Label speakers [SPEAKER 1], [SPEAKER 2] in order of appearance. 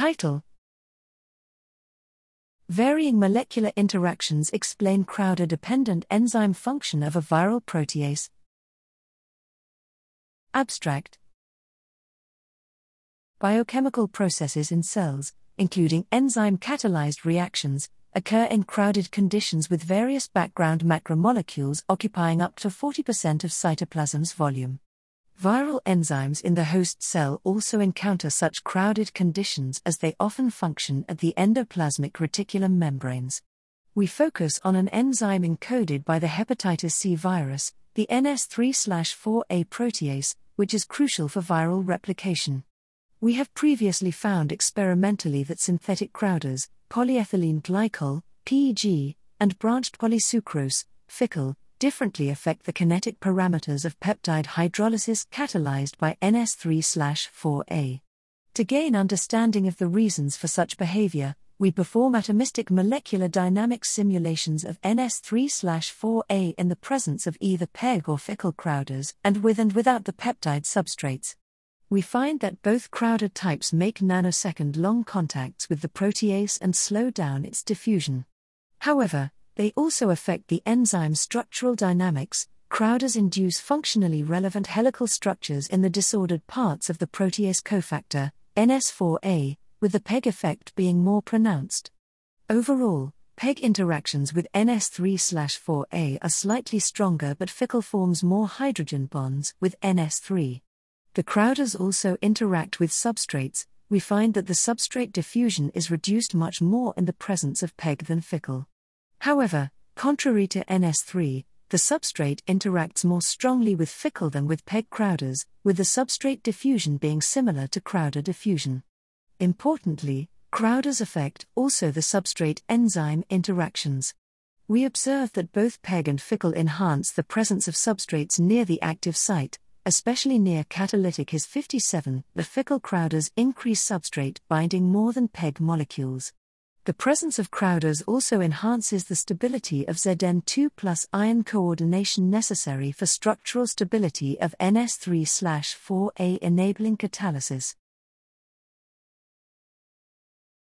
[SPEAKER 1] Title Varying molecular interactions explain Crowder dependent enzyme function of a viral protease. Abstract Biochemical processes in cells, including enzyme catalyzed reactions, occur in crowded conditions with various background macromolecules occupying up to 40% of cytoplasm's volume. Viral enzymes in the host cell also encounter such crowded conditions as they often function at the endoplasmic reticulum membranes. We focus on an enzyme encoded by the hepatitis C virus, the NS3/4A protease, which is crucial for viral replication. We have previously found experimentally that synthetic crowders, polyethylene glycol, PEG, and branched polysucrose, Ficoll, differently affect the kinetic parameters of peptide hydrolysis catalyzed by NS3/4A. To gain understanding of the reasons for such behavior, we perform atomistic molecular dynamics simulations of NS3/4A in the presence of either PEG or Ficoll crowders and with and without the peptide substrates we find that both Crowder types make nanosecond long contacts with the protease and slow down its diffusion. However, they also affect the enzyme structural dynamics. Crowders induce functionally relevant helical structures in the disordered parts of the protease cofactor, NS4A, with the PEG effect being more pronounced. Overall, PEG interactions with NS3/4A are slightly stronger but Ficoll forms more hydrogen bonds with NS3 the crowders also interact with substrates, we find that the substrate diffusion is reduced much more in the presence of PEG than Ficoll. However, contrary to NS3, the substrate interacts more strongly with Ficoll than with PEG crowders, with the substrate diffusion being similar to crowder diffusion. Importantly, crowders affect also the substrate enzyme interactions. We observe that both PEG and Ficoll enhance the presence of substrates near the active site, especially near catalytic His 57, the Ficoll crowders increase substrate binding more than PEG molecules. The presence of crowders also enhances the stability of Zn2 plus ion coordination necessary for structural stability of NS3/4A enabling catalysis.